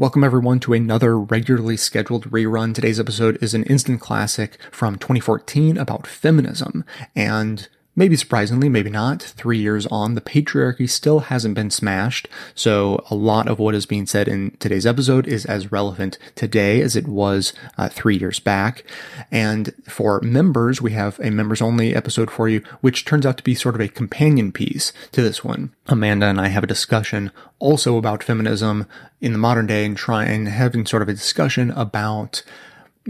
Welcome everyone to another regularly scheduled rerun. Today's episode is an instant classic from 2014 about feminism and Maybe surprisingly, maybe not, three years on, the patriarchy still hasn't been smashed, so a lot of what is being said in today's episode is as relevant today as it was uh, three years back. And for members, we have a members only episode for you, which turns out to be sort of a companion piece to this one. Amanda and I have a discussion also about feminism in the modern day and trying having sort of a discussion about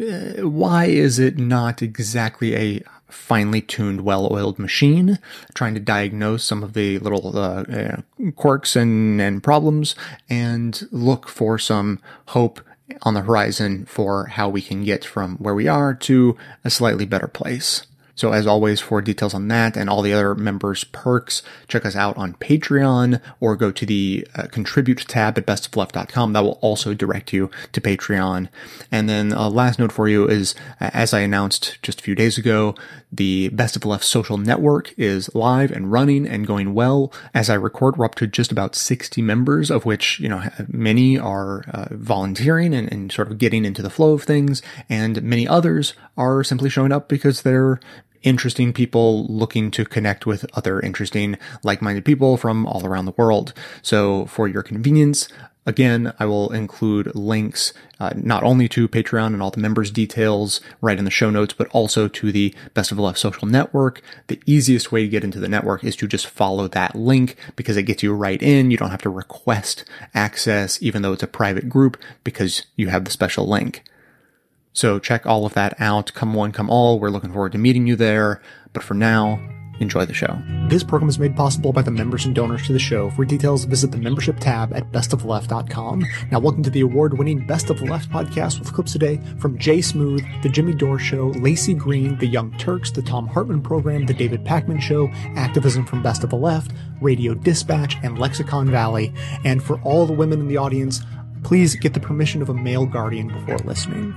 uh, why is it not exactly a finely tuned, well-oiled machine, trying to diagnose some of the little uh, uh, quirks and, and problems, and look for some hope on the horizon for how we can get from where we are to a slightly better place. So as always, for details on that and all the other members' perks, check us out on Patreon or go to the uh, contribute tab at bestofleft.com. That will also direct you to Patreon. And then uh, last note for you is, uh, as I announced just a few days ago, the Best of the Left social network is live and running and going well. As I record, we're up to just about 60 members, of which, you know, many are uh, volunteering and, and sort of getting into the flow of things, and many others are simply showing up because they're interesting people looking to connect with other interesting, like-minded people from all around the world. So for your convenience, Again, I will include links uh, not only to Patreon and all the members' details right in the show notes, but also to the Best of the Left social network. The easiest way to get into the network is to just follow that link because it gets you right in. You don't have to request access, even though it's a private group, because you have the special link. So check all of that out. Come one, come all. We're looking forward to meeting you there. But for now, enjoy the show. This program is made possible by the members and donors to the show. For details, visit the membership tab at bestofleft.com. Now, welcome to the award-winning Best of Left podcast with clips today from Jay Smooth, The Jimmy Dore Show, Laci Green, The Young Turks, The Thom Hartmann Program, The David Pakman Show, Activism from Best of the Left, Radio Dispatch, and Lexicon Valley. And for all the women in the audience, please get the permission of a male guardian before listening.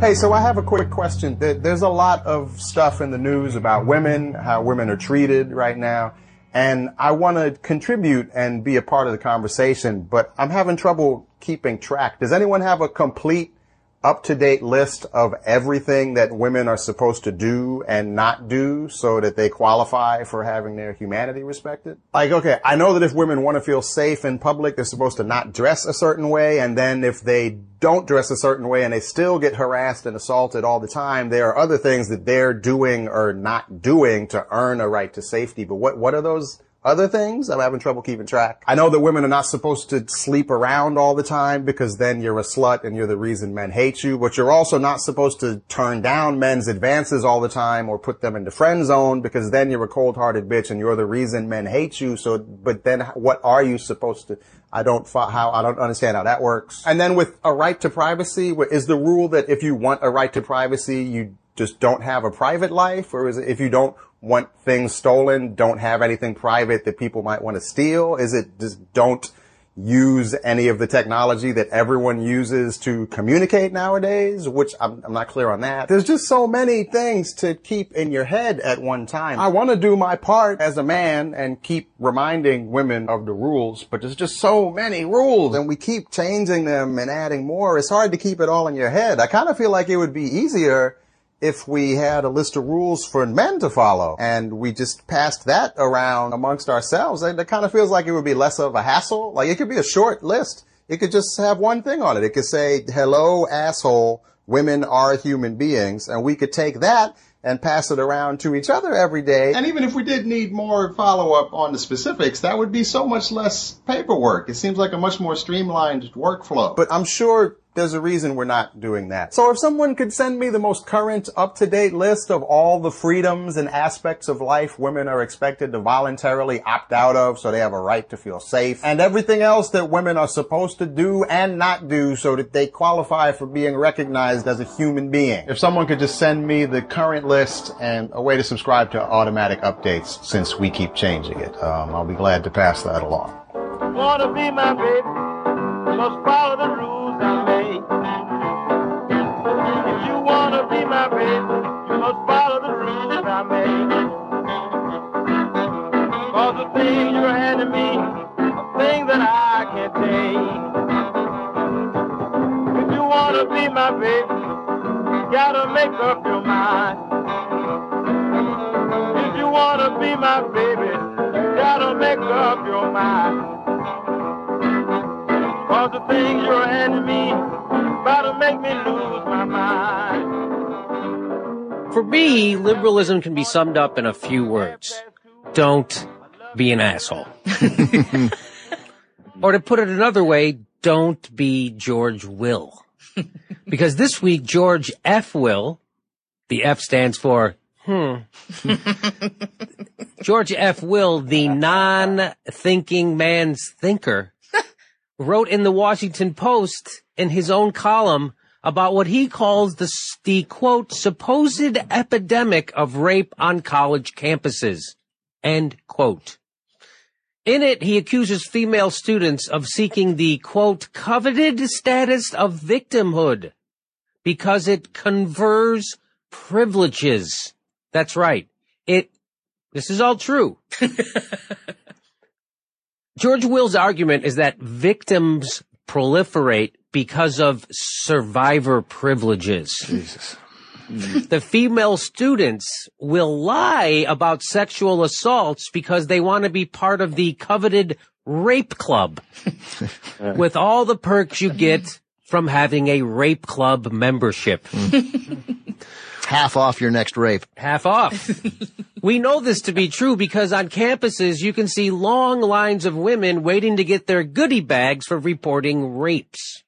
Hey, so I have a quick question. There's a lot of stuff in the news about women, how women are treated right now, and I want to contribute and be a part of the conversation, but I'm having trouble keeping track. Does anyone have a complete up-to-date list of everything that women are supposed to do and not do so that they qualify for having their humanity respected? Like, okay, I know that if women want to feel safe in public, they're supposed to not dress a certain way, and then if they don't dress a certain way and they still get harassed and assaulted all the time, there are other things that they're doing or not doing to earn a right to safety. But what, what are those other things. I'm having trouble keeping track. I know that women are not supposed to sleep around all the time because then you're a slut and you're the reason men hate you, but you're also not supposed to turn down men's advances all the time or put them into friend zone because then you're a cold-hearted bitch and you're the reason men hate you. So, but then what are you supposed to, I don't how I don't understand how that works. And then with a right to privacy, is the rule that if you want a right to privacy, you just don't have a private life, or is it if you don't want things stolen, don't have anything private that people might want to steal? Is it just don't use any of the technology that everyone uses to communicate nowadays, which I'm, I'm, not clear on that. There's just so many things to keep in your head at one time. I want to do my part as a man and keep reminding women of the rules, but there's just so many rules and we keep changing them and adding more. It's hard to keep it all in your head. I kind of feel like it would be easier if we had a list of rules for men to follow and we just passed that around amongst ourselves, it kind of feels like it would be less of a hassle. Like it could be a short list. It could just have one thing on it. It could say, hello, asshole, women are human beings. And we could take that and pass it around to each other every day. And even if we did need more follow up on the specifics, that would be so much less paperwork. It seems like a much more streamlined workflow. But I'm sure there's a reason we're not doing that. So if someone could send me the most current, up-to-date list of all the freedoms and aspects of life women are expected to voluntarily opt out of so they have a right to feel safe, and everything else that women are supposed to do and not do so that they qualify for being recognized as a human being. If someone could just send me the current list and a way to subscribe to automatic updates since we keep changing it, um, I'll be glad to pass that along. Wanna be my baby, must follow the rules. If you wanna be my baby, you must follow the rules I make. The things you're handing me, the things that I can take. If you wanna be my baby, gotta make up your mind. If you wanna be my baby, gotta make up your mind. Cause the things you're handing me about to make me lose my mind. For me, liberalism can be summed up in a few words. Don't be an asshole. or to put it another way, don't be George Will. because this week, George F. Will, the F stands for, hmm. George F. Will, the non-thinking man's thinker, wrote in the Washington Post in his own column about what he calls the, the quote, supposed epidemic of rape on college campuses. End quote. In it, he accuses female students of seeking the quote, coveted status of victimhood because it confers privileges. That's right. It, this is all true. George Will's argument is that victims proliferate because of survivor privileges. Jesus. The female students will lie about sexual assaults because they want to be part of the coveted rape club with all the perks you get from having a rape club membership. Half off your next rape. Half off. we know this to be true because on campuses you can see long lines of women waiting to get their goodie bags for reporting rapes.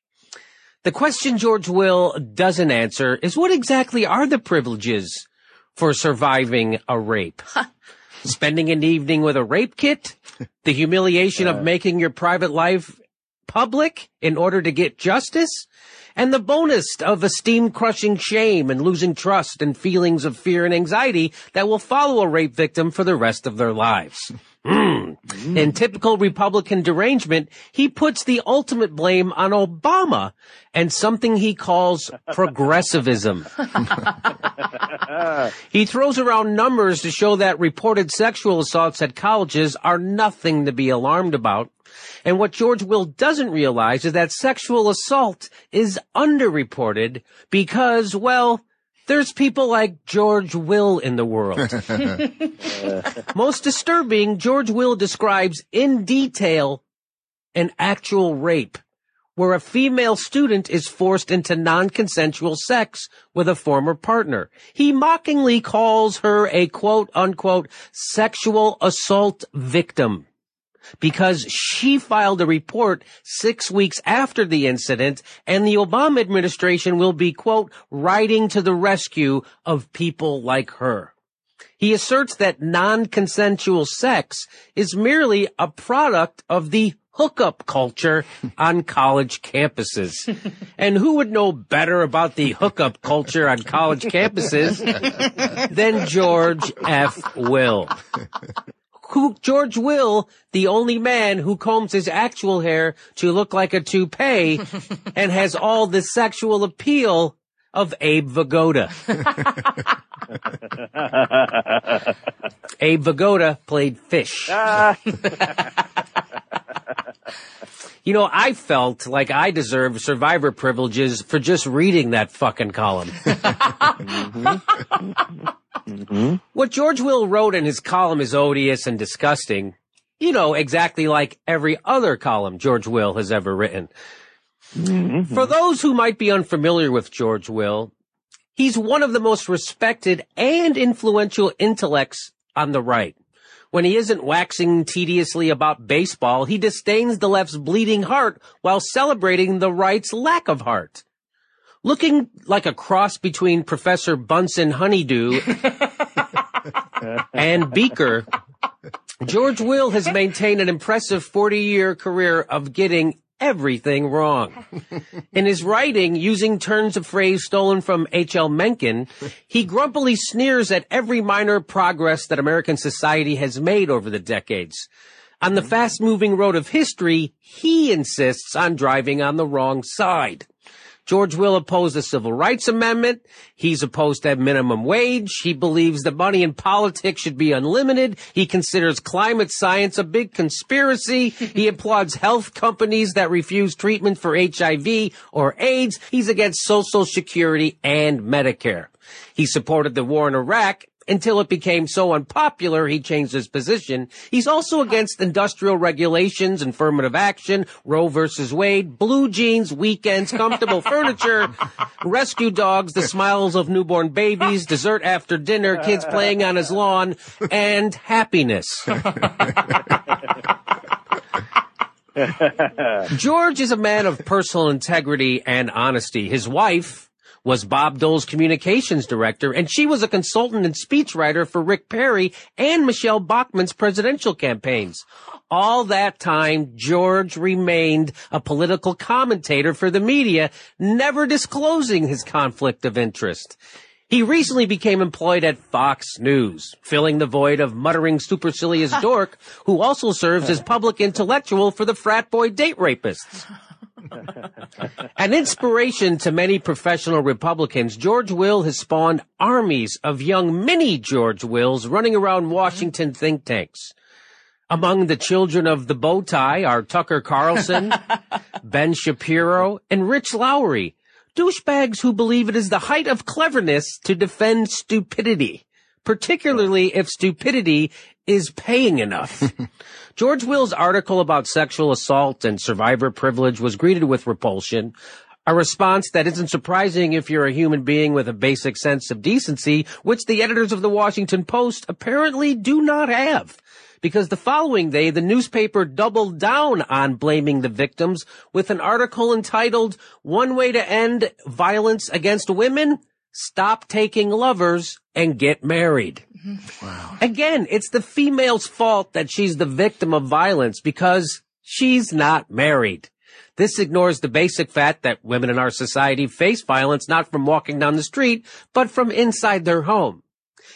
The question George Will doesn't answer is what exactly are the privileges for surviving a rape? Spending an evening with a rape kit? The humiliation of uh. making your private life public in order to get justice? And the bonus of esteem crushing shame and losing trust and feelings of fear and anxiety that will follow a rape victim for the rest of their lives. Mm. In typical Republican derangement, he puts the ultimate blame on Obama and something he calls progressivism. he throws around numbers to show that reported sexual assaults at colleges are nothing to be alarmed about. And what George Will doesn't realize is that sexual assault is underreported because, well, there's people like George Will in the world. Most disturbing, George Will describes in detail an actual rape where a female student is forced into non-consensual sex with a former partner. He mockingly calls her a quote unquote sexual assault victim because she filed a report six weeks after the incident and the Obama administration will be, quote, riding to the rescue of people like her. He asserts that non-consensual sex is merely a product of the hookup culture on college campuses. and who would know better about the hookup culture on college campuses than George F. Will? George Will, the only man who combs his actual hair to look like a toupee and has all the sexual appeal of Abe Vigoda. Abe Vigoda played fish. you know, I felt like I deserved survivor privileges for just reading that fucking column. Mm-hmm. What George Will wrote in his column is odious and disgusting. You know, exactly like every other column George Will has ever written. Mm-hmm. For those who might be unfamiliar with George Will, he's one of the most respected and influential intellects on the right. When he isn't waxing tediously about baseball, he disdains the left's bleeding heart while celebrating the right's lack of heart. Looking like a cross between Professor Bunsen Honeydew and Beaker, George Will has maintained an impressive 40 year career of getting everything wrong. In his writing, using turns of phrase stolen from H.L. Mencken, he grumpily sneers at every minor progress that American society has made over the decades. On the fast moving road of history, he insists on driving on the wrong side. George Will opposed the Civil Rights Amendment. He's opposed to minimum wage. He believes that money in politics should be unlimited. He considers climate science a big conspiracy. he applauds health companies that refuse treatment for HIV or AIDS. He's against Social Security and Medicare. He supported the war in Iraq until it became so unpopular he changed his position. He's also against industrial regulations, affirmative action, Roe versus Wade, blue jeans, weekends, comfortable furniture, rescue dogs, the smiles of newborn babies, dessert after dinner, kids playing on his lawn, and happiness. George is a man of personal integrity and honesty. His wife, was Bob Dole's communications director, and she was a consultant and speechwriter for Rick Perry and Michele Bachmann's presidential campaigns. All that time, George remained a political commentator for the media, never disclosing his conflict of interest. He recently became employed at Fox News, filling the void of muttering supercilious dork who also serves as public intellectual for the frat boy date rapists. An inspiration to many professional Republicans, George Will has spawned armies of young mini George Wills running around Washington think tanks. Among the children of the bow tie are Tucker Carlson, Ben Shapiro, and Rich Lowry, douchebags who believe it is the height of cleverness to defend stupidity, particularly if stupidity is paying enough. George Will's article about sexual assault and survivor privilege was greeted with repulsion, a response that isn't surprising if you're a human being with a basic sense of decency, which the editors of the Washington Post apparently do not have. Because the following day, the newspaper doubled down on blaming the victims with an article entitled, One Way to End Violence Against Women? Stop Taking Lovers and Get Married. Mm-hmm. Wow. Again, it's the female's fault that she's the victim of violence because she's not married. This ignores the basic fact that women in our society face violence not from walking down the street, but from inside their home.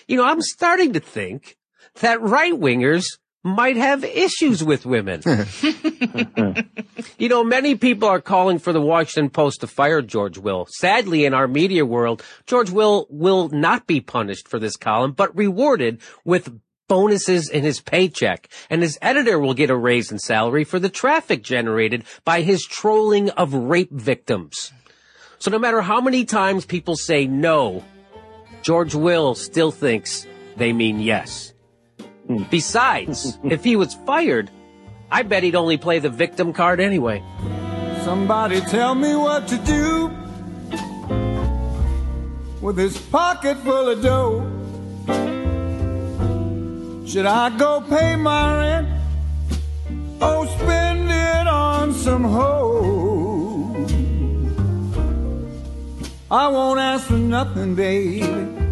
You know, I'm starting to think that right wingers might have issues with women. you know, many people are calling for the Washington Post to fire George Will. Sadly, in our media world, George Will will not be punished for this column, but rewarded with bonuses in his paycheck. And his editor will get a raise in salary for the traffic generated by his trolling of rape victims. So no matter how many times people say no, George Will still thinks they mean yes. Besides, if he was fired, I bet he'd only play the victim card anyway. Somebody tell me what to do with this pocket full of dough. Should I go pay my rent or spend it on some hoe? I won't ask for nothing, baby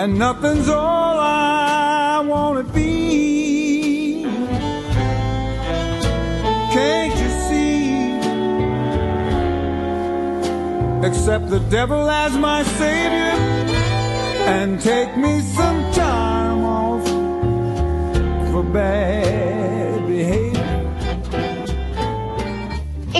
and nothing's all I wanna be. Can't you see? Accept the devil as my savior and take me some time off for bad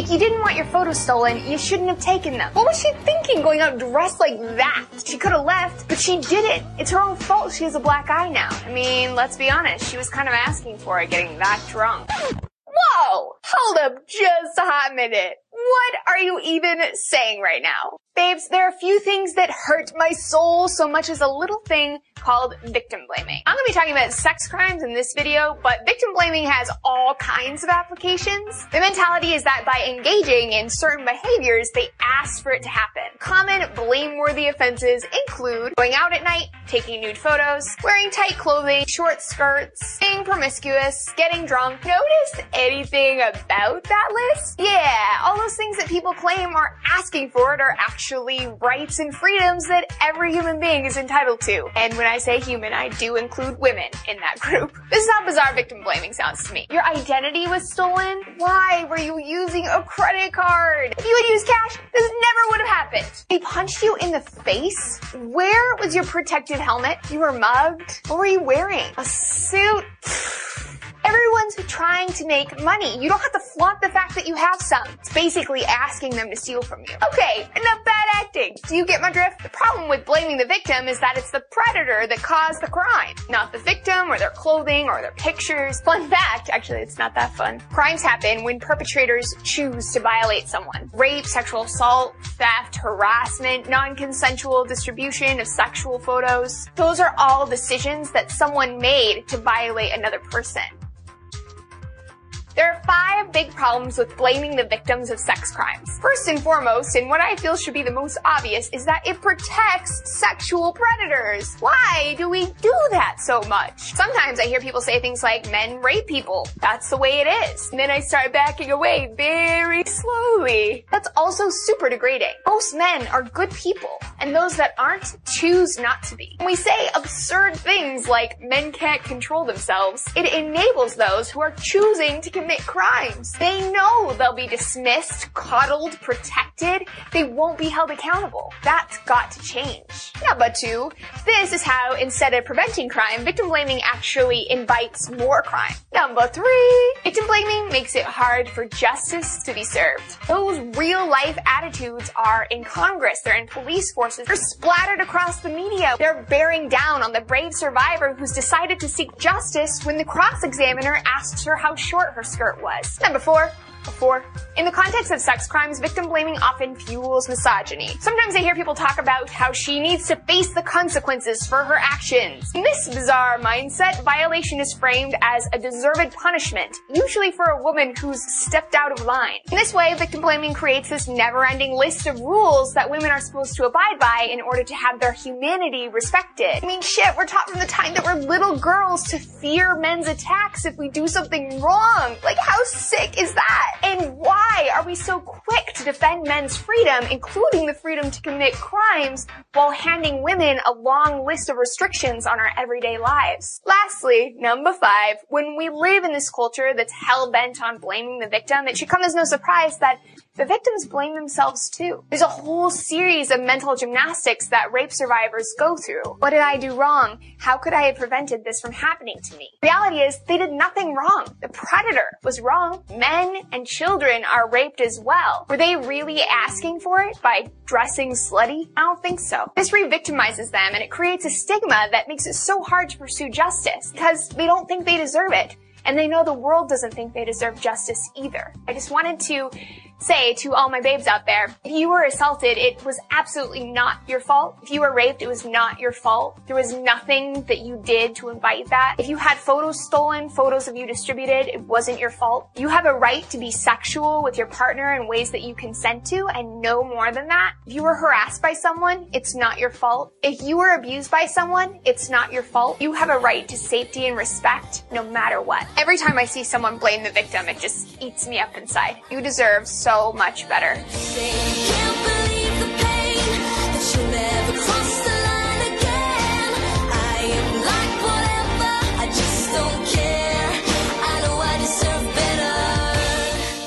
If you didn't want your photos stolen, you shouldn't have taken them. What was she thinking going out dressed like that? She could have left, but she didn't. It's her own fault she has a black eye now. I mean, let's be honest, she was kind of asking for it getting that drunk. Whoa! Hold up just a hot minute. What are you even saying right now? Babes, there are a few things that hurt my soul so much as a little thing called victim blaming. I'm gonna be talking about sex crimes in this video, but victim blaming has all kinds of applications. The mentality is that by engaging in certain behaviors, they ask for it to happen. Common blameworthy offenses include going out at night, taking nude photos, wearing tight clothing, short skirts, being promiscuous, getting drunk. Notice anything about that list? Yeah, all those things that people claim are asking for it are actually rights and freedoms that every human being is entitled to. And when I say human, I do include women in that group. This is how bizarre victim blaming sounds to me. Your identity was stolen? Why were you using a credit card? If you had used cash, this never would have happened. They punched you in the face? Where was your protective helmet? You were mugged? What were you wearing? A suit? Everyone someone's trying to make money. You don't have to flaunt the fact that you have some. It's basically asking them to steal from you. Okay, enough bad acting. Do you get my drift? The problem with blaming the victim is that it's the predator that caused the crime, not the victim or their clothing or their pictures. Fun fact, actually it's not that fun. Crimes happen when perpetrators choose to violate someone. Rape, sexual assault, theft, harassment, non-consensual distribution of sexual photos. Those are all decisions that someone made to violate another person. There are five big problems with blaming the victims of sex crimes. First and foremost, and what I feel should be the most obvious, is that it protects sexual predators. Why do we do that so much? Sometimes I hear people say things like, men rape people. That's the way it is. And then I start backing away very slowly. That's also super degrading. Most men are good people, and those that aren't choose not to be. When we say absurd things like men can't control themselves, it enables those who are choosing to commit crimes. They know they'll be dismissed, coddled, protected. They won't be held accountable. That's got to change. Number two, this is how instead of preventing crime, victim blaming actually invites more crime. Number three, victim blaming makes it hard for justice to be served. Those real life attitudes are in Congress, they're in police forces, they're splattered across the media. They're bearing down on the brave survivor who's decided to seek justice when the cross examiner asks her how short her skirt was. Number four, In the context of sex crimes, victim blaming often fuels misogyny. Sometimes I hear people talk about how she needs to face the consequences for her actions. In this bizarre mindset, violation is framed as a deserved punishment, usually for a woman who's stepped out of line. In this way, victim blaming creates this never-ending list of rules that women are supposed to abide by in order to have their humanity respected. I mean, shit, we're taught from the time that we're little girls to fear men's attacks if we do something wrong. Like, how sick is that? And why are we so quick to defend men's freedom, including the freedom to commit crimes, while handing women a long list of restrictions on our everyday lives? Lastly, number five, when we live in this culture that's hell bent on blaming the victim, it should come as no surprise that the victims blame themselves too. There's a whole series of mental gymnastics that rape survivors go through. What did I do wrong? How could I have prevented this from happening to me? Reality is, they did nothing wrong. The predator was wrong. Men and children are raped as well. Were they really asking for it by dressing slutty? I don't think so. This re-victimizes them and it creates a stigma that makes it so hard to pursue justice because they don't think they deserve it. And they know the world doesn't think they deserve justice either. I just wanted to say to all my babes out there, if you were assaulted, it was absolutely not your fault. If you were raped, it was not your fault. There was nothing that you did to invite that. If you had photos stolen, photos of you distributed, it wasn't your fault. You have a right to be sexual with your partner in ways that you consent to and no more than that. If you were harassed by someone, it's not your fault. If you were abused by someone, it's not your fault. You have a right to safety and respect no matter what. Every time I see someone blame the victim, it just eats me up inside. You deserve so so much better.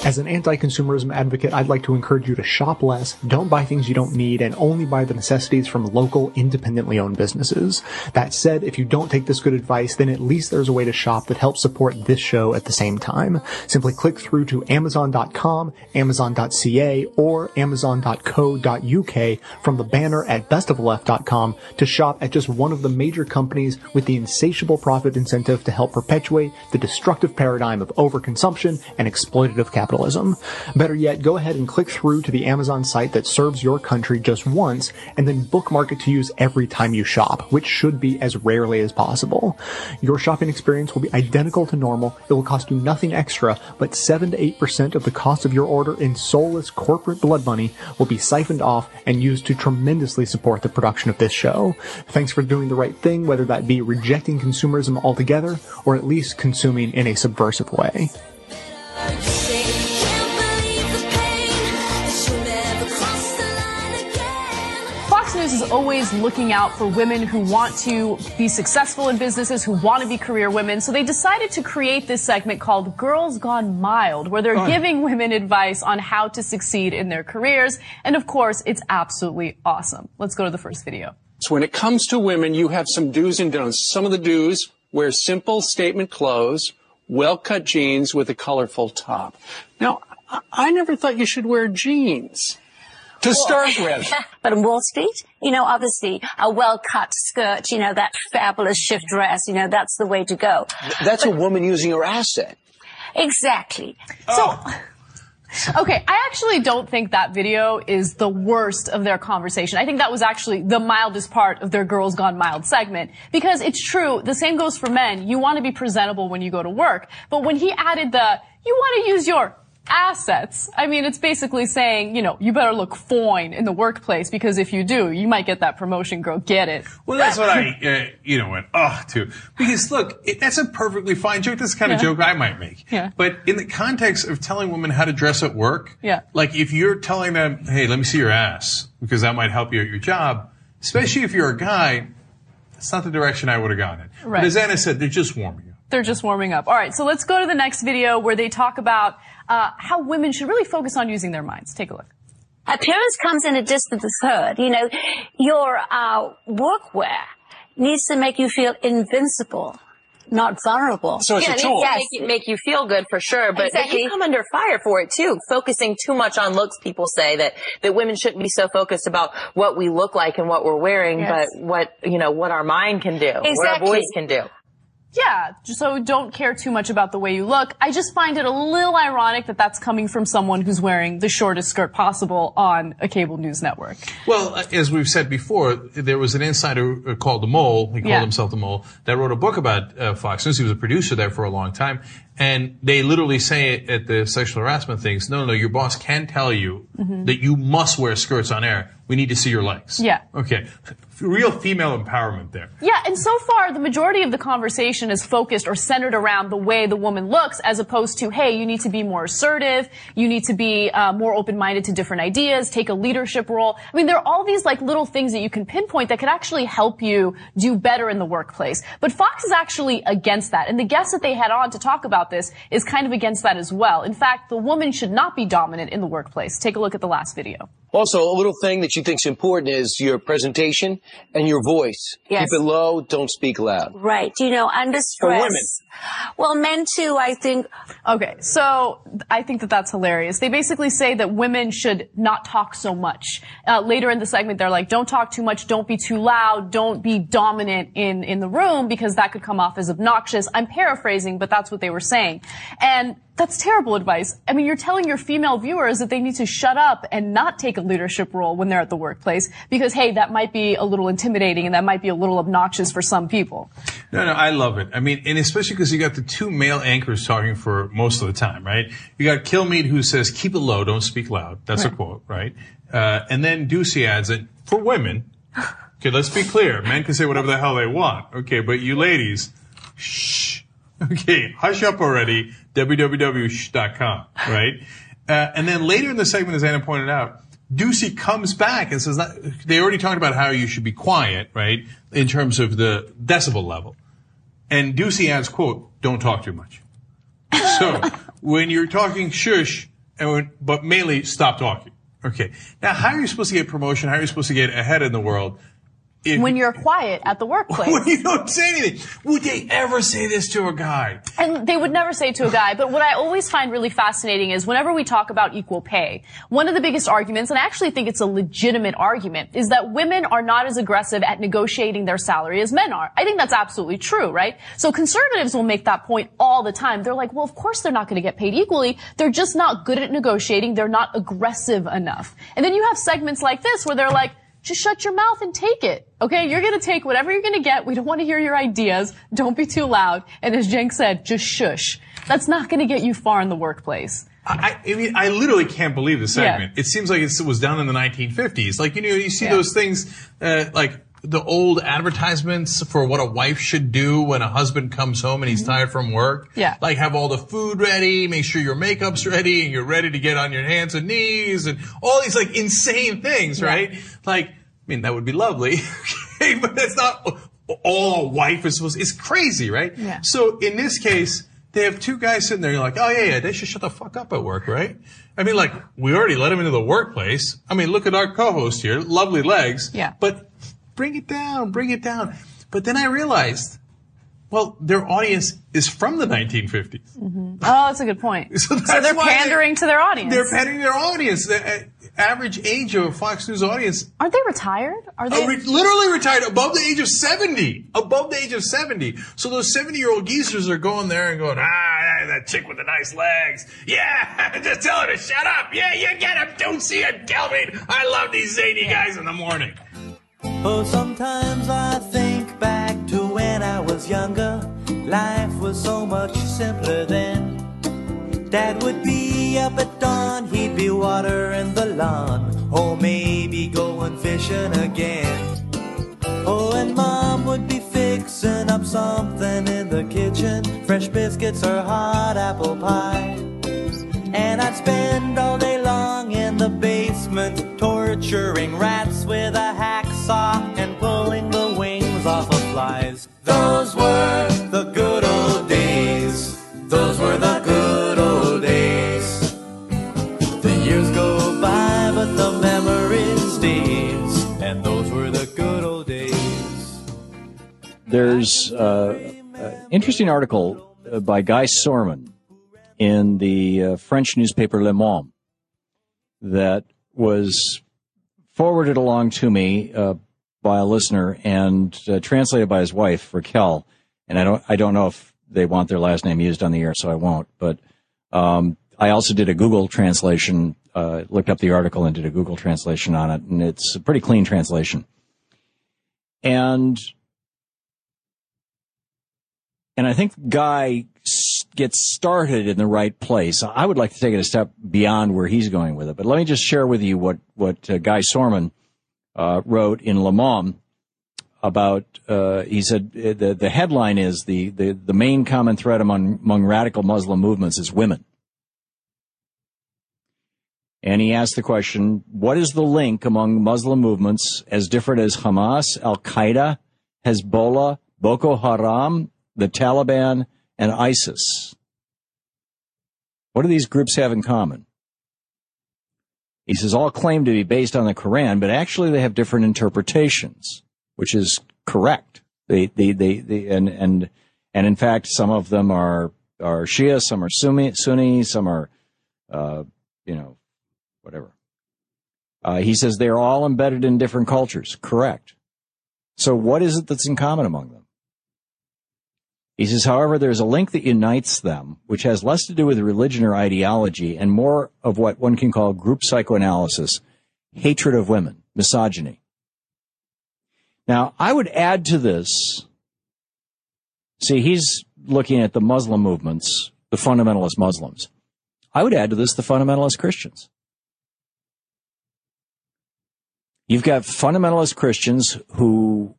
As an anti-consumerism advocate, I'd like to encourage you to shop less, don't buy things you don't need, and only buy the necessities from local, independently owned businesses. That said, if you don't take this good advice, then at least there's a way to shop that helps support this show at the same time. Simply click through to amazon.com, amazon.ca, or amazon.co.uk from the banner at bestoftheleft.com to shop at just one of the major companies with the insatiable profit incentive to help perpetuate the destructive paradigm of overconsumption and exploitative capitalism capitalism. Better yet, go ahead and click through to the Amazon site that serves your country just once and then bookmark it to use every time you shop, which should be as rarely as possible. Your shopping experience will be identical to normal. It will cost you nothing extra, but 7 to 8% of the cost of your order in soulless corporate blood money will be siphoned off and used to tremendously support the production of this show. Thanks for doing the right thing, whether that be rejecting consumerism altogether or at least consuming in a subversive way. Is always looking out for women who want to be successful in businesses, who want to be career women. So they decided to create this segment called Girls Gone Mild, where they're giving women advice on how to succeed in their careers. And of course, it's absolutely awesome. Let's go to the first video. So when it comes to women, you have some do's and don'ts. Some of the do's, wear simple statement clothes, well cut jeans with a colorful top. Now, I, I never thought you should wear jeans. To start with. But on Wall Street, you know, obviously a well-cut skirt, you know, that fabulous shift dress, you know, that's the way to go. That's a woman using her asset. Exactly. Oh. So, Okay, I actually don't think that video is the worst of their conversation. I think that was actually the mildest part of their Girls Gone Mild segment. Because it's true, the same goes for men. You want to be presentable when you go to work. But when he added the, you want to use your assets, I mean, it's basically saying, you know, you better look fine in the workplace because if you do, you might get that promotion, girl. Get it. Well, that's what I, uh, you know, went, oh, to. Because look, it, that's a perfectly fine joke. That's the kind of joke I might make. Yeah. But in the context of telling women how to dress at work, Yeah. like if you're telling them, hey, let me see your ass, because that might help you at your job, especially if you're a guy, that's not the direction I would have gone in. Right. But as Anna said, they're just warming up. They're just warming up. All right, so let's go to the next video where they talk about uh, how women should really focus on using their minds. Take a look. Appearance comes in a distant third. You know, your uh, workwear needs to make you feel invincible, not vulnerable. So it's yeah, a it tool. needs to make you, make you feel good for sure, but Exactly. you come under fire for it too. Focusing too much on looks, people say that that women shouldn't be so focused about what we look like and what we're wearing, Yes. but what you know what our mind can do, what our voice can do. Yeah, so don't care too much about the way you look. I just find it a little ironic that that's coming from someone who's wearing the shortest skirt possible on a cable news network. Well, as we've said before, there was an insider uh, called the Mole. He called Yeah. himself the Mole that wrote a book about uh, Fox News. He was a producer there for a long time, and they literally say at the sexual harassment things, "No, no, no, your boss can tell you that you must wear skirts on air. We need to see your legs." Yeah. Okay. Real female empowerment there. Yeah, and so far the majority of the conversation is focused or centered around the way the woman looks, as opposed to, hey, you need to be more assertive, you need to be uh, more open-minded to different ideas, take a leadership role. I mean, there are all these like little things that you can pinpoint that could actually help you do better in the workplace. But Fox is actually against that, and the guest that they had on to talk about this is kind of against that as well. In fact, the woman should not be dominant in the workplace. Take a look at the last video. Also, a little thing that she thinks important is your presentation and your voice. Yes. Keep it low, don't speak loud. Right. You know, under stress. For women. Well, men too, I think. Okay, so I think that that's hilarious. They basically say that women should not talk so much. Uh, later in the segment, they're like, "Don't talk too much. Don't be too loud. Don't be dominant in in the room because that could come off as obnoxious." I'm paraphrasing, but that's what they were saying, and that's terrible advice. I mean, you're telling your female viewers that they need to shut up and not take a leadership role when they're at the workplace because, hey, that might be a little intimidating and that might be a little obnoxious for some people. No, no, I love it. I mean, and especially because you got the two male anchors talking for most of the time, right? You got Kilmeade who says, keep it low, don't speak loud. That's a quote, right? Uh, and then Doocy adds it, for women, okay, let's be clear. Men can say whatever the hell they want. Okay, but you ladies, shh. Okay, hush up already. www.shh.com, right? Uh, and then later in the segment, as Anna pointed out, Doocy comes back and says, they already talked about how you should be quiet, right? In terms of the decibel level. And Doocy adds, quote, don't talk too much. So when you're talking shush, and when, but mainly stop talking. Okay. Now, how are you supposed to get promotion? How are you supposed to get ahead in the world? If, When you're quiet at the workplace. when you don't say anything. Would they ever say this to a guy? And they would never say to a guy, but what I always find really fascinating is whenever we talk about equal pay, one of the biggest arguments, and I actually think it's a legitimate argument, is that women are not as aggressive at negotiating their salary as men are. I think that's absolutely true, right? So conservatives will make that point all the time. They're like, well, of course they're not going to get paid equally. They're just not good at negotiating. They're not aggressive enough. And then you have segments like this where they're like, just shut your mouth and take it. Okay, you're gonna take whatever you're gonna get. We don't want to hear your ideas. Don't be too loud. And as Cenk said, just shush. That's not gonna get you far in the workplace. I, I mean, I literally can't believe the segment. It seems like it was done in the 1950s. Like, you know, you see Yeah. those things, uh, like the old advertisements for what a wife should do when a husband comes home and he's tired from work. Mm-hmm. Yeah. Like have all the food ready, make sure your makeup's ready and you're ready to get on your hands and knees and all these like insane things, right? Like, I mean, that would be lovely. okay, but that's not all a wife is supposed, to, it's crazy, right? Yeah. So in this case, they have two guys sitting there. You're like, oh yeah, yeah, they should shut the fuck up at work, right? I mean, like we already let them into the workplace. I mean, look at our co-host here, lovely legs. Yeah. But bring it down, bring it down. But then I realized Well, their audience is from the 1950s. Oh, that's a good point. So So, they're pandering to their audience. They're pandering their audience. The uh, average age of a Fox News audience Aren't they retired? Are they? re- literally retired above the age of 70. Above the age of 70. So those 70 year old geezers are going there and going, ah, that chick with the nice legs. Yeah, just tell her to shut up. Yeah, you get him. Don't see it, Kelvin. I love these zany guys in the morning. Oh, sometimes I think back to when I was younger. Life was so much simpler then. Dad would be up at dawn, he'd be watering the lawn, or maybe going fishing again. Oh, and mom would be fixing up something in the kitchen, fresh biscuits or hot apple pie. And I'd spend all day long in the basement, torturing rats with a hacksaw and pulling the wings off of flies. Those were the good old days. Those were the good old days. The years go by, but the memory stays. And those were the good old days. There's uh, an interesting article uh, by Guy Sorman in the uh, French newspaper Le Monde that was forwarded along to me uh, by a listener and uh, translated by his wife Raquel. And I don't I don't know if they want their last name used on the air, so I won't. But um, I also did a Google translation, uh, looked up the article and did a Google translation on it, and it's a pretty clean translation. And and I think Guy gets started in the right place. I would like to take it a step beyond where he's going with it, but let me just share with you what what uh, Guy Sorman uh, wrote in Le Monde about. Uh, he said uh, the the headline is the the the main common thread among among radical Muslim movements is women. And he asked the question, what is the link among Muslim movements as different as Hamas, Al Qaeda, Hezbollah, Boko Haram, the Taliban, and ISIS? What do these groups have in common? He says all claim to be based on the Quran, but actually they have different interpretations, which is correct. They, they, they, they and, and, and in fact, some of them are, are Shia, some are Sunni, Sunni some are, uh, you know, whatever. Uh, he says they're all embedded in different cultures. Correct. So what is it that's in common among them? He says, however, there's a link that unites them, which has less to do with religion or ideology and more of what one can call group psychoanalysis, hatred of women, misogyny. Now, I would add to this, see, he's looking at the Muslim movements, the fundamentalist Muslims. I would add to this the fundamentalist Christians. You've got fundamentalist Christians who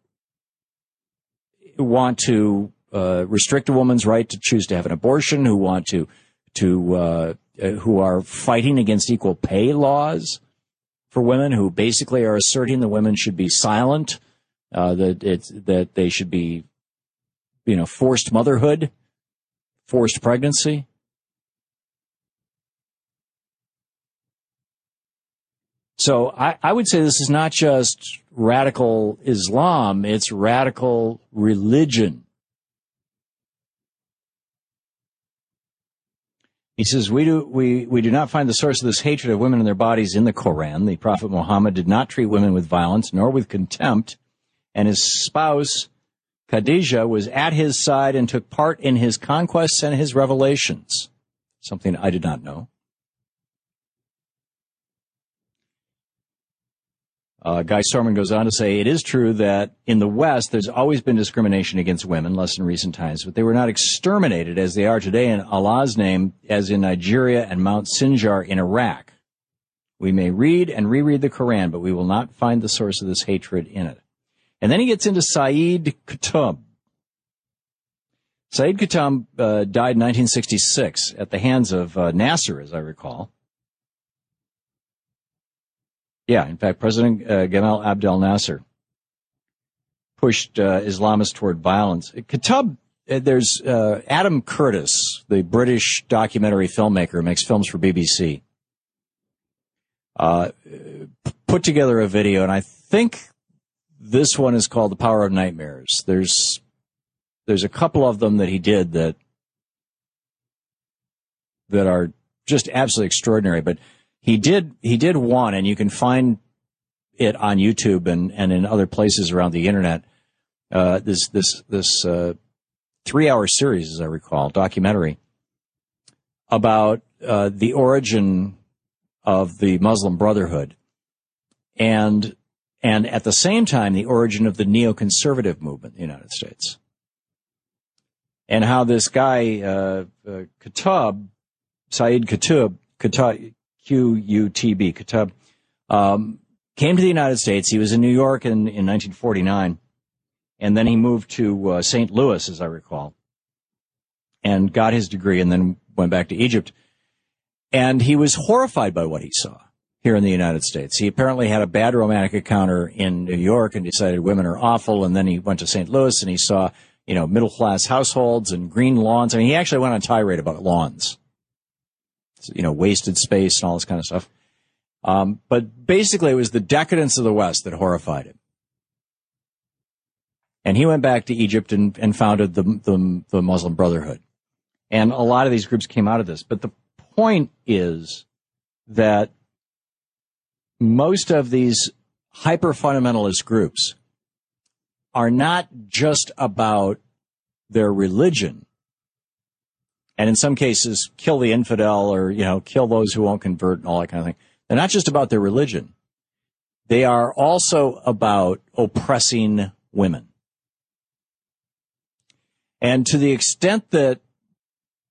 want to uh, restrict a woman's right to choose to have an abortion, who want to to uh, uh, who are fighting against equal pay laws for women, who basically are asserting that women should be silent, uh, that it's that they should be, you know, forced motherhood, forced pregnancy. So I, I would say this is not just radical Islam, it's radical religion. He says, we do, we, we do not find the source of this hatred of women and their bodies in the Koran. The Prophet Muhammad did not treat women with violence nor with contempt, and his spouse, Khadijah, was at his side and took part in his conquests and his revelations. Something I did not know. Uh, Guy Sorman goes on to say, it is true that in the West, there's always been discrimination against women, less in recent times, but they were not exterminated as they are today in Allah's name, as in Nigeria and Mount Sinjar in Iraq. We may read and reread the Quran, but we will not find the source of this hatred in it. And then he gets into Saeed Qutb. Saeed Qutb uh, died in 1966 at the hands of uh, Nasser, as I recall. Yeah, in fact, President uh, Gamal Abdel Nasser pushed uh, Islamists toward violence. Qutb, uh, there's uh, Adam Curtis, the British documentary filmmaker makes films for BBC, uh, put together a video, and I think this one is called "The Power of Nightmares." There's there's a couple of them that he did that that are just absolutely extraordinary. But he did he did one, and you can find it on YouTube and, and in other places around the internet. Uh, this this this uh, three hour series, as I recall, documentary about uh, the origin of the Muslim Brotherhood, and and at the same time the origin of the neoconservative movement in the United States, and how this guy uh, uh, Qutb, Saeed Qutb, Qutb, Q U T B, um, came to the United States. He was in New York in, in 1949, and then he moved to uh, St. Louis, as I recall, and got his degree, and then went back to Egypt. And he was horrified by what he saw here in the United States. He apparently had a bad romantic encounter in New York and decided women are awful. And then he went to St. Louis and he saw, you know, middle class households and green lawns. I mean, he actually went on tirade about lawns, you know, wasted space and all this kind of stuff. Um, but basically, it was the decadence of the West that horrified him. And he went back to Egypt and, and founded the, the, the Muslim Brotherhood. And a lot of these groups came out of this. But the point is that most of these hyper fundamentalist groups are not just about their religion. And in some cases, kill the infidel or, you know, kill those who won't convert and all that kind of thing. They're not just about their religion. They are also about oppressing women. And to the extent that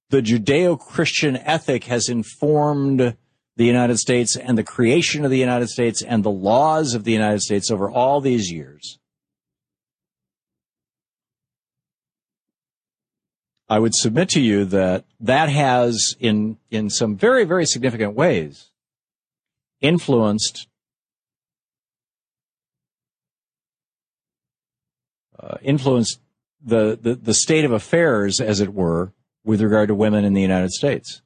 the Judeo-Christian ethic has informed the United States and the creation of the United States and the laws of the United States over all these years. I would submit to you that that has in, in some very, very significant ways influenced uh, influenced the, the, the state of affairs, as it were, with regard to women in the United States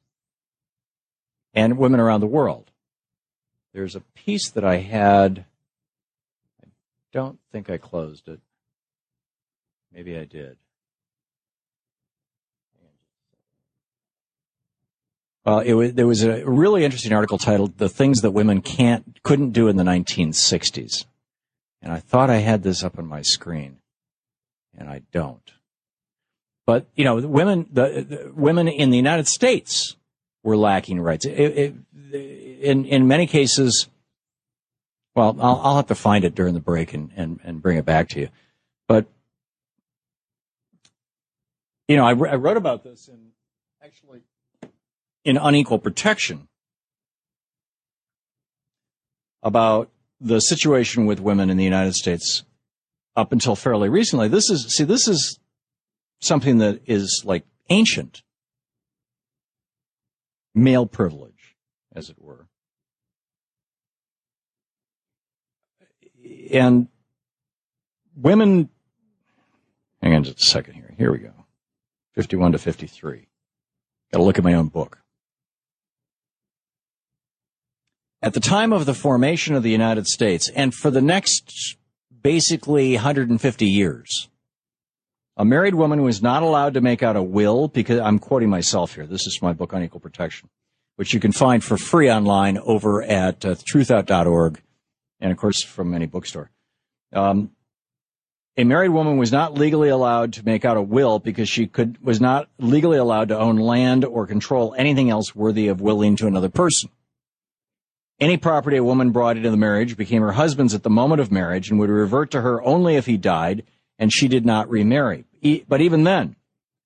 and women around the world. There's a piece that I had. I don't think I closed it. Maybe I did. Well, it was, there was a really interesting article titled "The Things That Women Can't Couldn't Do in the 1960s," and I thought I had this up on my screen, and I don't. But you know, women, the, the women in the United States were lacking rights. It, it, in in many cases, well, I'll, I'll have to find it during the break and, and, and bring it back to you. But you know, I, I wrote about this in actually in unequal protection about the situation with women in the United States up until fairly recently. This is, see, this is something that is like ancient male privilege, as it were. And women, hang on just a second here. Here we go. 51 to 53. Got to look at my own book. At the time of the formation of the United States, and for the next basically 150 years, a married woman was not allowed to make out a will because I'm quoting myself here. This is my book Unequal Protection, which you can find for free online over at uh, truthout.org and of course from any bookstore. Um, a married woman was not legally allowed to make out a will because she could was not legally allowed to own land or control anything else worthy of willing to another person. Any property a woman brought into the marriage became her husband's at the moment of marriage and would revert to her only if he died and she did not remarry. But even then,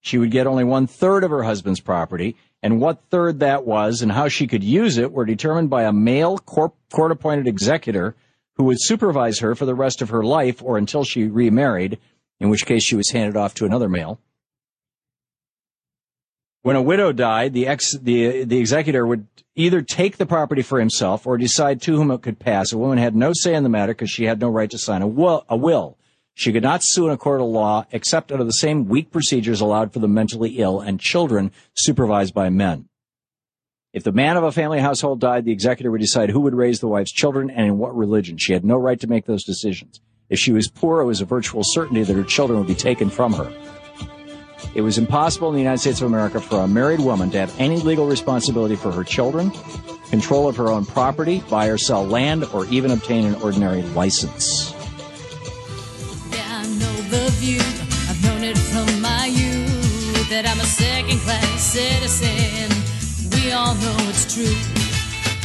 she would get only one third of her husband's property, and what third that was and how she could use it were determined by a male court appointed executor who would supervise her for the rest of her life or until she remarried, in which case she was handed off to another male. When a widow died, the ex, the, the executor would either take the property for himself or decide to whom it could pass. A woman had no say in the matter because she had no right to sign a will, a will. She could not sue in a court of law except under the same weak procedures allowed for the mentally ill and children supervised by men. If the man of a family household died, the executor would decide who would raise the wife's children and in what religion. She had no right to make those decisions. If she was poor, it was a virtual certainty that her children would be taken from her. It was impossible in the United States of America for a married woman to have any legal responsibility for her children, control of her own property, buy or sell land, or even obtain an ordinary license. Yeah, I know the view. I've known it from my youth that I'm a second class citizen. We all know it's true.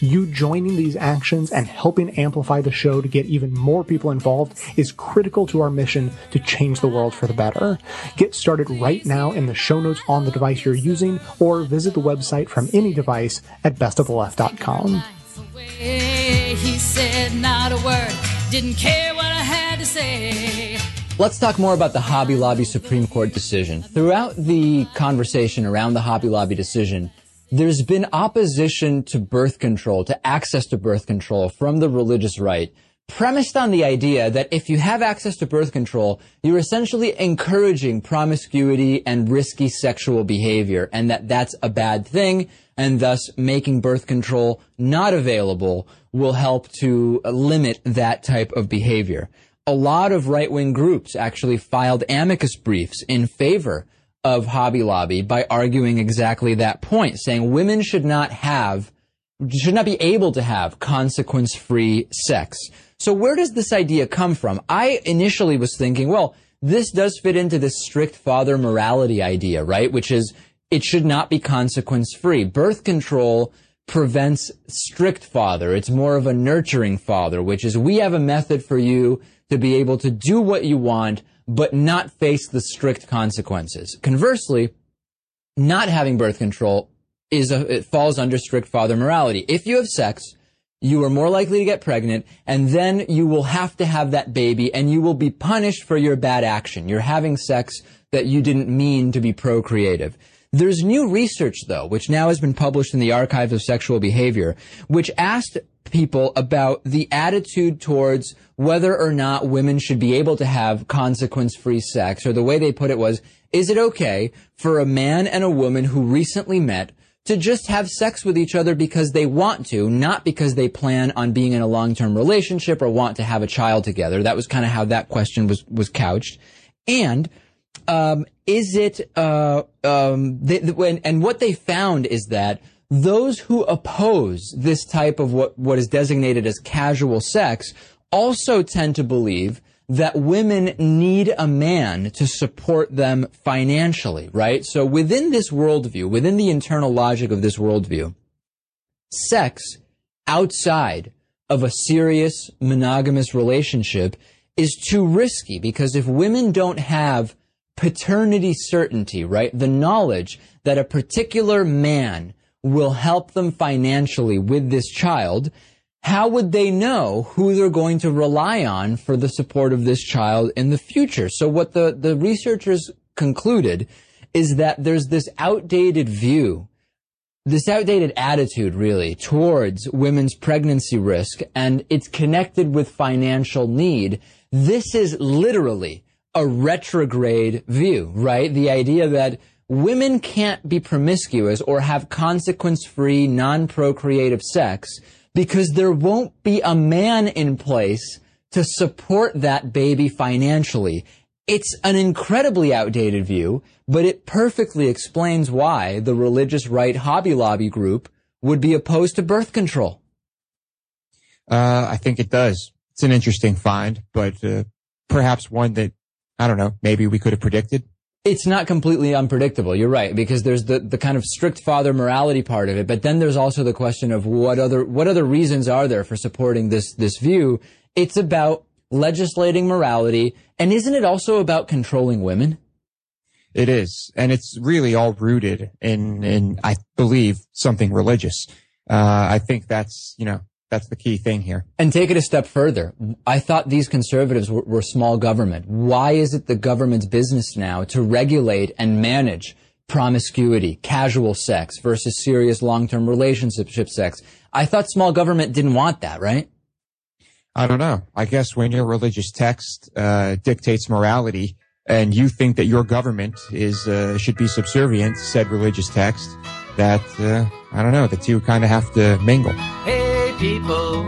You joining these actions and helping amplify the show to get even more people involved is critical to our mission to change the world for the better. Get started right now in the show notes on the device you're using or visit the website from any device at bestoftheleft.com. He said not a word, didn't care what I had to say. Let's talk more about the Hobby Lobby Supreme Court decision. Throughout the conversation around the Hobby Lobby decision, there's been opposition to birth control, to access to birth control from the religious right, premised on the idea that if you have access to birth control, you're essentially encouraging promiscuity and risky sexual behavior, and that that's a bad thing, and thus making birth control not available will help to limit that type of behavior. A lot of right-wing groups actually filed amicus briefs in favor of Hobby Lobby by arguing exactly that point, saying women should not have, should not be able to have consequence-free sex. So where does this idea come from? I initially was thinking, well, this does fit into this strict father morality idea, right? Which is, it should not be consequence-free. Birth control prevents strict father. It's more of a nurturing father, which is we have a method for you to be able to do what you want, but not face the strict consequences. Conversely, not having birth control is a, it falls under strict father morality. If you have sex, you are more likely to get pregnant, and then you will have to have that baby, and you will be punished for your bad action. You're having sex that you didn't mean to be procreative. There's new research, though, which now has been published in the Archives of Sexual Behavior, which asked people about the attitude towards whether or not women should be able to have consequence-free sex, or the way they put it was, is it okay for a man and a woman who recently met to just have sex with each other because they want to, not because they plan on being in a long-term relationship or want to have a child together. That was kind of how that question was, was couched. And, um, is it, uh, um, they, when, and what they found is that those who oppose this type of what, what is designated as casual sex also tend to believe that women need a man to support them financially, right? So within this worldview, within the internal logic of this worldview, sex outside of a serious monogamous relationship is too risky because if women don't have paternity certainty, right? The knowledge that a particular man will help them financially with this child, how would they know who they're going to rely on for the support of this child in the future? So what the, the researchers concluded is that there's this outdated view, this outdated attitude really towards women's pregnancy risk and it's connected with financial need. This is literally a retrograde view, right? The idea that women can't be promiscuous or have consequence-free, non-procreative sex because there won't be a man in place to support that baby financially. It's an incredibly outdated view, but it perfectly explains why the religious right Hobby Lobby group would be opposed to birth control. Uh, I think it does. It's an interesting find, but uh, perhaps one that I don't know. Maybe we could have predicted. It's not completely unpredictable. You're right because there's the, the kind of strict father morality part of it, but then there's also the question of what other what other reasons are there for supporting this this view? It's about legislating morality, and isn't it also about controlling women? It is, and it's really all rooted in in I believe something religious. Uh, I think that's you know That's the key thing here. And take it a step further. I thought these conservatives were, were small government. Why is it the government's business now to regulate and manage promiscuity, casual sex versus serious long-term relationship sex? I thought small government didn't want that, right? I don't know. I guess when your religious text uh, dictates morality, and you think that your government is uh, should be subservient to said religious text, that uh, I don't know. The two kind of have to mingle. Hey people,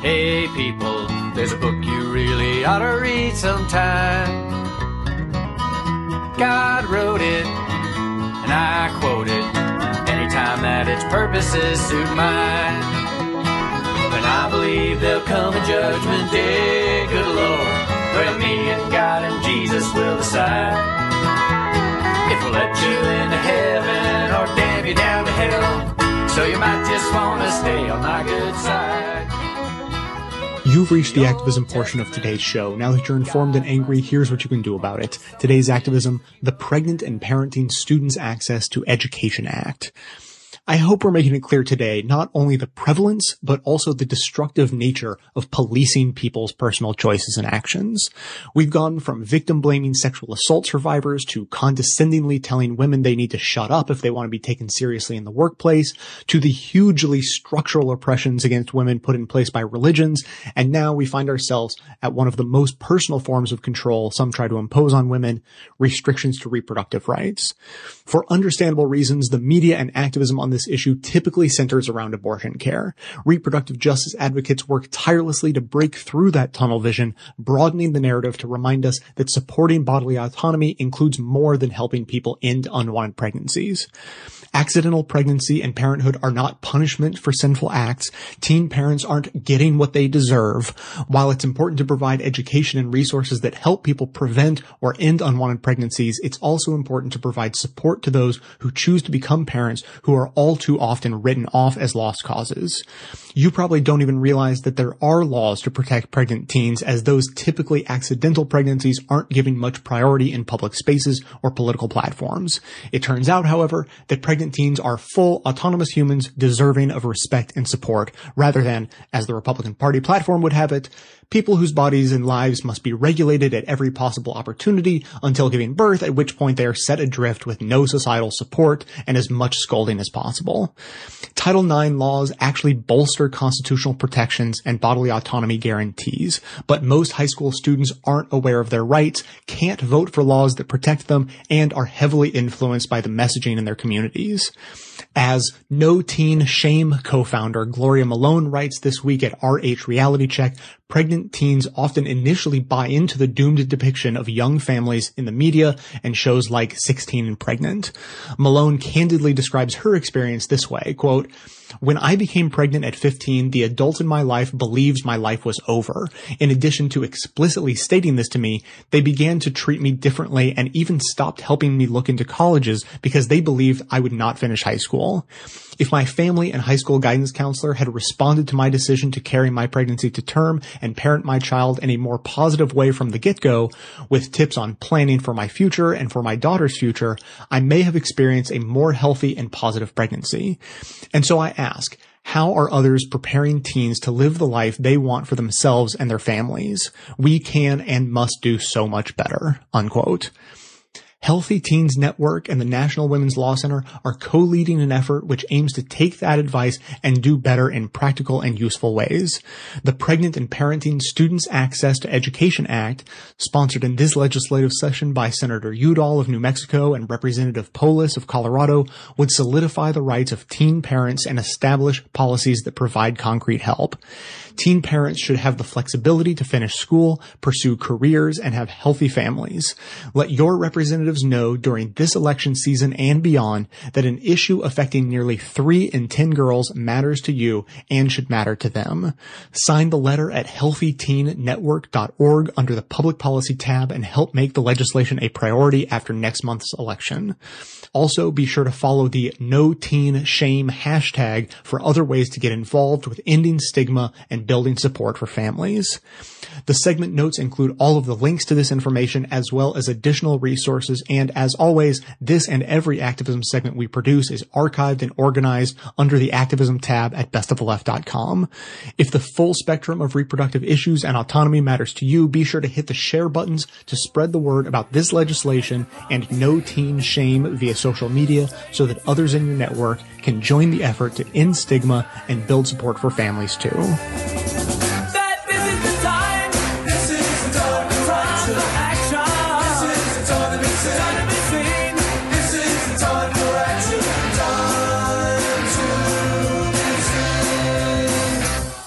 hey people, there's a book you really ought to read sometime. God wrote it, and I quote it anytime that its purposes suit mine. And I believe there'll come a judgment day, good Lord, where me and God and Jesus will decide if we'll let you into heaven or damn you down to hell. So you might just want to stay on my good side. You've reached the activism portion of today's show. Now that you're informed and angry, here's what you can do about it. Today's activism, the Pregnant and Parenting Students Access to Education Act. I hope we're making it clear today not only the prevalence, but also the destructive nature of policing people's personal choices and actions. We've gone from victim blaming sexual assault survivors to condescendingly telling women they need to shut up if they want to be taken seriously in the workplace, to the hugely structural oppressions against women put in place by religions, and now we find ourselves at one of the most personal forms of control some try to impose on women, restrictions to reproductive rights. For understandable reasons, the media and activism on this issue typically centers around abortion care. Reproductive justice advocates work tirelessly to break through that tunnel vision, broadening the narrative to remind us that supporting bodily autonomy includes more than helping people end unwanted pregnancies. Accidental pregnancy and parenthood are not punishment for sinful acts. Teen parents aren't getting what they deserve. While it's important to provide education and resources that help people prevent or end unwanted pregnancies, it's also important to provide support to those who choose to become parents who are all too often written off as lost causes. You probably don't even realize that there are laws to protect pregnant teens as those typically accidental pregnancies aren't given much priority in public spaces or political platforms. It turns out, however, that pregnant teens are full autonomous humans deserving of respect and support rather than, as the Republican Party platform would have it, people whose bodies and lives must be regulated at every possible opportunity until giving birth, at which point they are set adrift with no societal support and as much scolding as possible. Title IX laws actually bolster constitutional protections and bodily autonomy guarantees, but most high school students aren't aware of their rights, can't vote for laws that protect them, and are heavily influenced by the messaging in their communities. As No Teen Shame co-founder Gloria Malone writes this week at RH Reality Check, pregnant teens often initially buy into the doomed depiction of young families in the media and shows like 16 and Pregnant. Malone candidly describes her experience this way, quote, when I became pregnant at 15, the adult in my life believed my life was over. In addition to explicitly stating this to me, they began to treat me differently and even stopped helping me look into colleges because they believed I would not finish high school. If my family and high school guidance counselor had responded to my decision to carry my pregnancy to term and parent my child in a more positive way from the get-go, with tips on planning for my future and for my daughter's future, I may have experienced a more healthy and positive pregnancy. And so I ask, how are others preparing teens to live the life they want for themselves and their families? We can and must do so much better. Unquote. Healthy Teens Network and the National Women's Law Center are co-leading an effort which aims to take that advice and do better in practical and useful ways. The Pregnant and Parenting Students Access to Education Act, sponsored in this legislative session by Senator Udall of New Mexico and Representative Polis of Colorado, would solidify the rights of teen parents and establish policies that provide concrete help. Teen parents should have the flexibility to finish school, pursue careers, and have healthy families. Let your representatives know during this election season and beyond that an issue affecting nearly three in ten girls matters to you and should matter to them. Sign the letter at healthyteennetwork.org under the public policy tab and help make the legislation a priority after next month's election. Also, be sure to follow the No Teen Shame hashtag for other ways to get involved with ending stigma and building support for families. The segment notes include all of the links to this information as well as additional resources. And as always, this and every activism segment we produce is archived and organized under the activism tab at bestoftheleft.com. If the full spectrum of reproductive issues and autonomy matters to you, be sure to hit the share buttons to spread the word about this legislation and no teen shame via social media so that others in your network can join the effort to end stigma and build support for families too.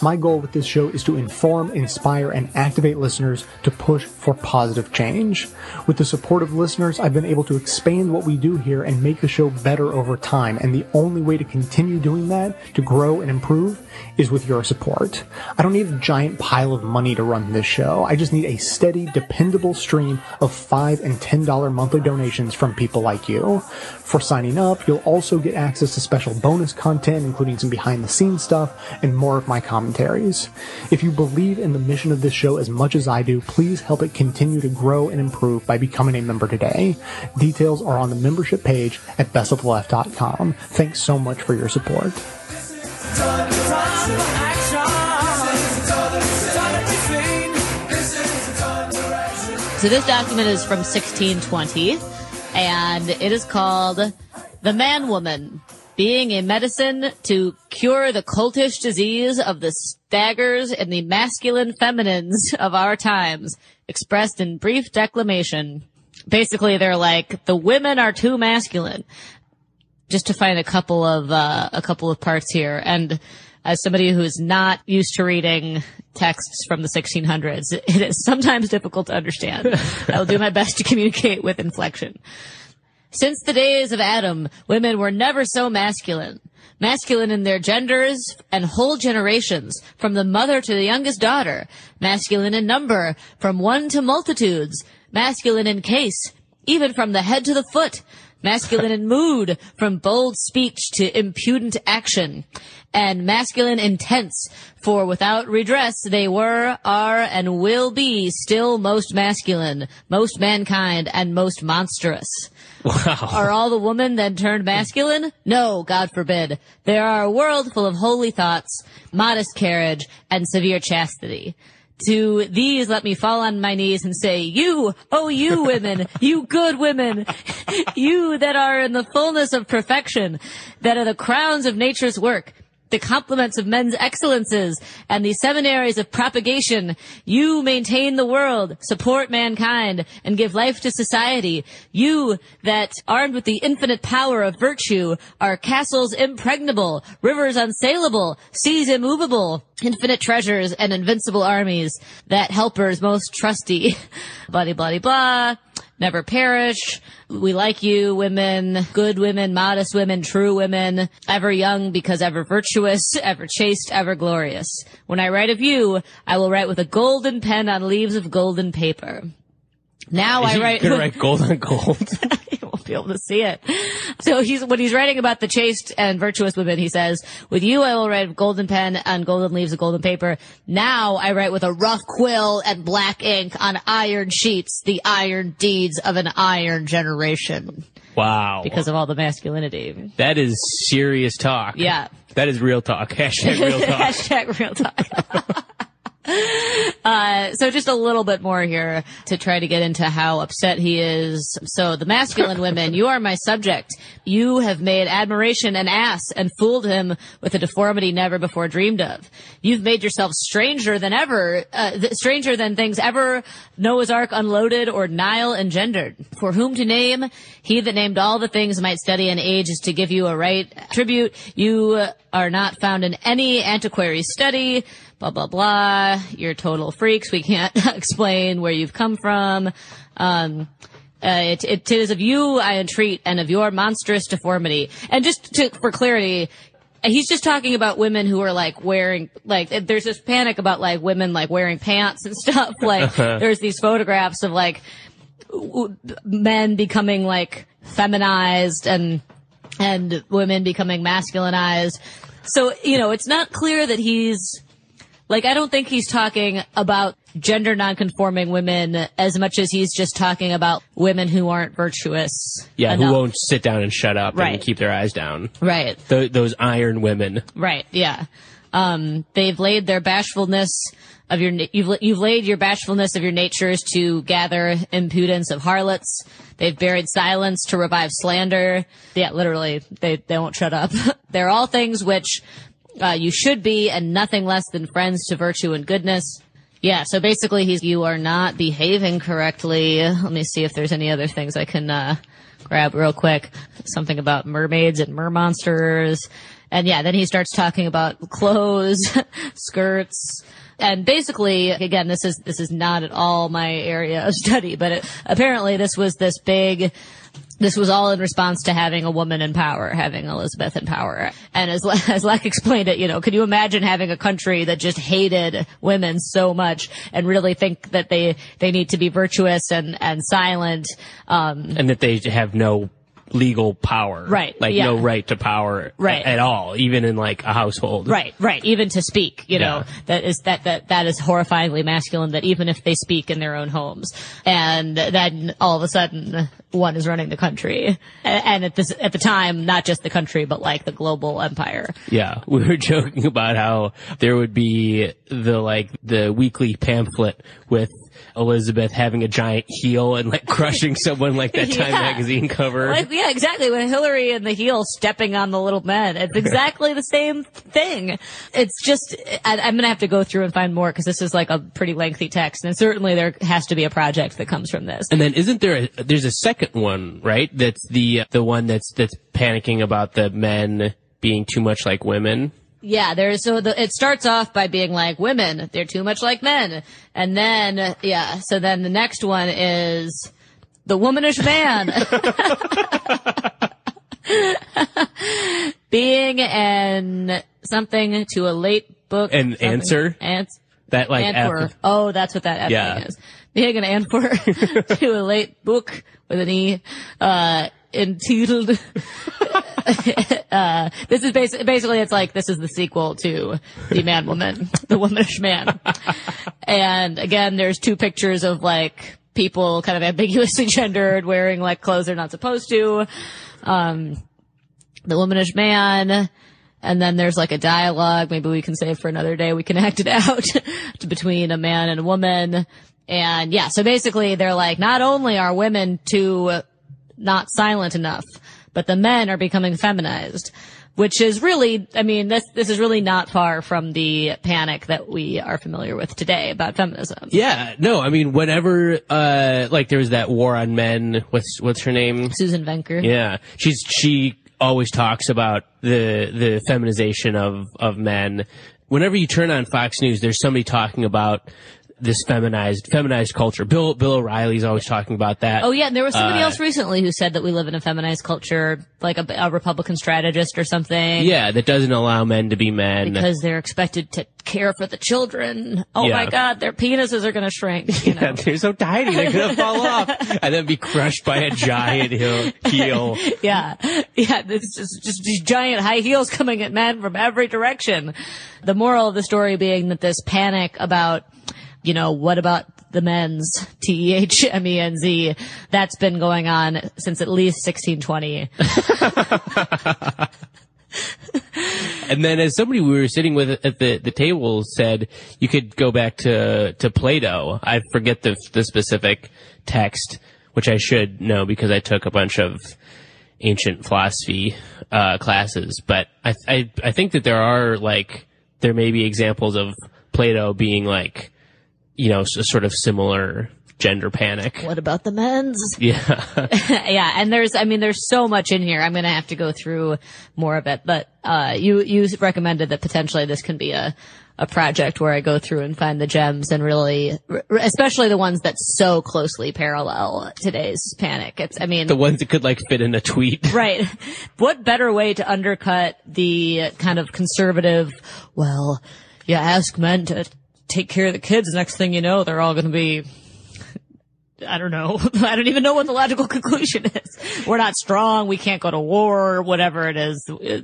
My goal with this show is to inform, inspire, and activate listeners to push for positive change. With the support of listeners, I've been able to expand what we do here and make the show better over time. And the only way to continue doing that, to grow and improve, is with your support. I don't need a giant pile of money to run this show. I just need a steady, dependable stream of 5 and $10 monthly donations from people like you. For signing up, you'll also get access to special bonus content, including some behind the scenes stuff and more of my commentaries. If you believe in the mission of this show as much as I do, please help it continue to grow and improve by becoming a member today. Details are on the membership page at bestoftheleft.com. Thanks so much for your support. So this document is from 1620, and it is called "The Man Woman." Being a medicine to cure the cultish disease of the staggers and the masculine feminines of our times, expressed in brief declamation. Basically, they're like, the women are too masculine just to find a couple of uh, a couple of parts here. And as somebody who is not used to reading texts from the 1600s, it is sometimes difficult to understand. I will do my best to communicate with inflection. Since the days of Adam, women were never so masculine. Masculine in their genders and whole generations, from the mother to the youngest daughter. Masculine in number, from one to multitudes. Masculine in case, even from the head to the foot masculine in mood, from bold speech to impudent action, and masculine intense, for without redress they were, are, and will be still most masculine, most mankind, and most monstrous. Wow. Are all the women then turned masculine? No, God forbid. There are a world full of holy thoughts, modest carriage, and severe chastity. To these, let me fall on my knees and say, you, oh you women, you good women, you that are in the fullness of perfection, that are the crowns of nature's work, the complements of men's excellences, and the seminaries of propagation. You maintain the world, support mankind, and give life to society. You that, armed with the infinite power of virtue, are castles impregnable, rivers unsaleable, seas immovable, infinite treasures, and invincible armies. That helpers most trusty. blah, blah, blah. Never perish. We like you, women, good women, modest women, true women, ever young because ever virtuous, ever chaste, ever glorious. When I write of you, I will write with a golden pen on leaves of golden paper. Now Is I write. gonna write gold on gold? you won't be able to see it. So he's when he's writing about the chaste and virtuous women, he says, "With you, I will write with golden pen on golden leaves of golden paper. Now I write with a rough quill and black ink on iron sheets, the iron deeds of an iron generation." Wow. Because of all the masculinity. That is serious talk. Yeah. That is real talk. Hashtag real talk. Hashtag real talk. Uh, so just a little bit more here to try to get into how upset he is. So the masculine women, you are my subject. You have made admiration an ass and fooled him with a deformity never before dreamed of. You've made yourself stranger than ever, uh, th- stranger than things ever Noah's Ark unloaded or Nile engendered. For whom to name, he that named all the things might study and age is to give you a right tribute. You are not found in any antiquary study blah blah blah. You're total freaks. We can't explain where you've come from. Um, uh, it, it is of you I entreat, and of your monstrous deformity. And just to, for clarity, he's just talking about women who are like wearing like there's this panic about like women like wearing pants and stuff. Like there's these photographs of like w- men becoming like feminized and and women becoming masculinized. So you know, it's not clear that he's Like, I don't think he's talking about gender nonconforming women as much as he's just talking about women who aren't virtuous. Yeah, enough. who won't sit down and shut up Right. and keep their eyes down. Right. Th- those iron women. Right. Yeah. Um, they've laid their bashfulness of your, you've, you've laid your bashfulness of your natures to gather impudence of harlots. They've buried silence to revive slander. Yeah, literally, they, they won't shut up. They're all things which, uh, you should be and nothing less than friends to virtue and goodness. Yeah, so basically he's, you are not behaving correctly. Let me see if there's any other things I can, uh, grab real quick. Something about mermaids and mermonsters. And yeah, then he starts talking about clothes, skirts, and basically, again, this is, this is not at all my area of study, but it, apparently this was this big, this was all in response to having a woman in power, having Elizabeth in power. And as, as Leck explained it, you know, could you imagine having a country that just hated women so much and really think that they, they need to be virtuous and, and silent? Um, And that they have no legal power. Right, Like yeah. no right to power Right. at all, even in like a household. Right, right. Even to speak, you know, Yeah. that is that that that is horrifyingly masculine. That even if they speak in their own homes, and then all of a sudden one is running the country, and at this at the time, not just the country, but like the global empire. Yeah, we were joking about how there would be the like the weekly pamphlet with Elizabeth having a giant heel and like crushing someone like that Time Yeah. magazine cover. Like, yeah, exactly. When Hillary and the heel stepping on the little men, it's exactly the same thing. It's just, I, I'm gonna have to go through and find more because this is like a pretty lengthy text, and certainly there has to be a project that comes from this. And then isn't there a, there's a second one, right? That's the the one that's that's panicking about the men being too much like women. Yeah, there's so the, it starts off by being like women, they're too much like men. And then, yeah, so then the next one is the womanish man. being an something to a late book. An answer? Ans- That like answer. app- Oh, that's what that F Yeah. is. Being an answer to a late book with an E, uh, entitled, uh, this is basically, basically it's like, this is the sequel to The Man Woman, The Womanish Man. And again, there's two pictures of like people kind of ambiguously gendered wearing like clothes they're not supposed to. Um, the womanish man. And then there's like a dialogue. Maybe we can save for another day. We can act it out between a man and a woman. And yeah, so basically they're like, not only are women too not silent enough, but the men are becoming feminized, which is really, I mean, this, this is really not far from the panic that we are familiar with today about feminism. Yeah, no, I mean, whenever, uh, like there was that war on men, what's, what's her name? Susan Venker. Yeah. She's, she always talks about the, the feminization of, of men. Whenever you turn on Fox News, there's somebody talking about this feminized, feminized culture. Bill, Bill O'Reilly's always talking about that. Oh yeah, and there was somebody Uh, else recently who said that we live in a feminized culture, like a, a Republican strategist or something. Yeah, that doesn't allow men to be men. Because they're expected to care for the children. Oh Yeah. my god, their penises are gonna shrink. You know? Yeah, they're so tiny, they're gonna fall off and then be crushed by a giant heel. heel. yeah, yeah. It's just, just these giant high heels coming at men from every direction. The moral of the story being that this panic about, you know, what about the men's T E H M E N Z? That's been going on since at least 1620. And then as somebody we were sitting with at the, the table said, you could go back to, to Plato. I forget the, the specific text, which I should know because I took a bunch of ancient philosophy, uh, classes. But I, I, I think that there are like, there may be examples of Plato being like, you know, a sort of similar gender panic. What about the men's? Yeah. yeah, and there's, I mean, there's so much in here. I'm going to have to go through more of it, but, uh, you, you recommended that potentially this can be a, a project where I go through and find the gems and really, especially the ones that so closely parallel today's panic. It's, I mean, the ones that could like fit in a tweet. right. What better way to undercut the kind of conservative, well, you ask men to take care of the kids, next thing you know, they're all going to be I don't know. I don't even know what the logical conclusion is. We're not strong. We can't go to war. Whatever it is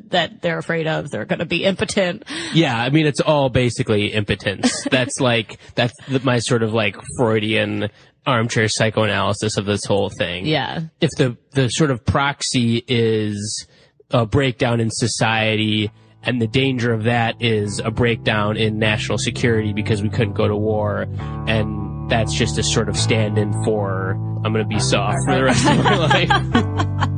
that they're afraid of, they're going to be impotent. Yeah, I mean, it's all basically impotence. that's like, that's the, my sort of like Freudian armchair psychoanalysis of this whole thing. Yeah. If the, the sort of proxy is a breakdown in society, and the danger of that is a breakdown in national security because we couldn't go to war, and that's just a sort of stand-in for I'm going to be soft for the rest of my life.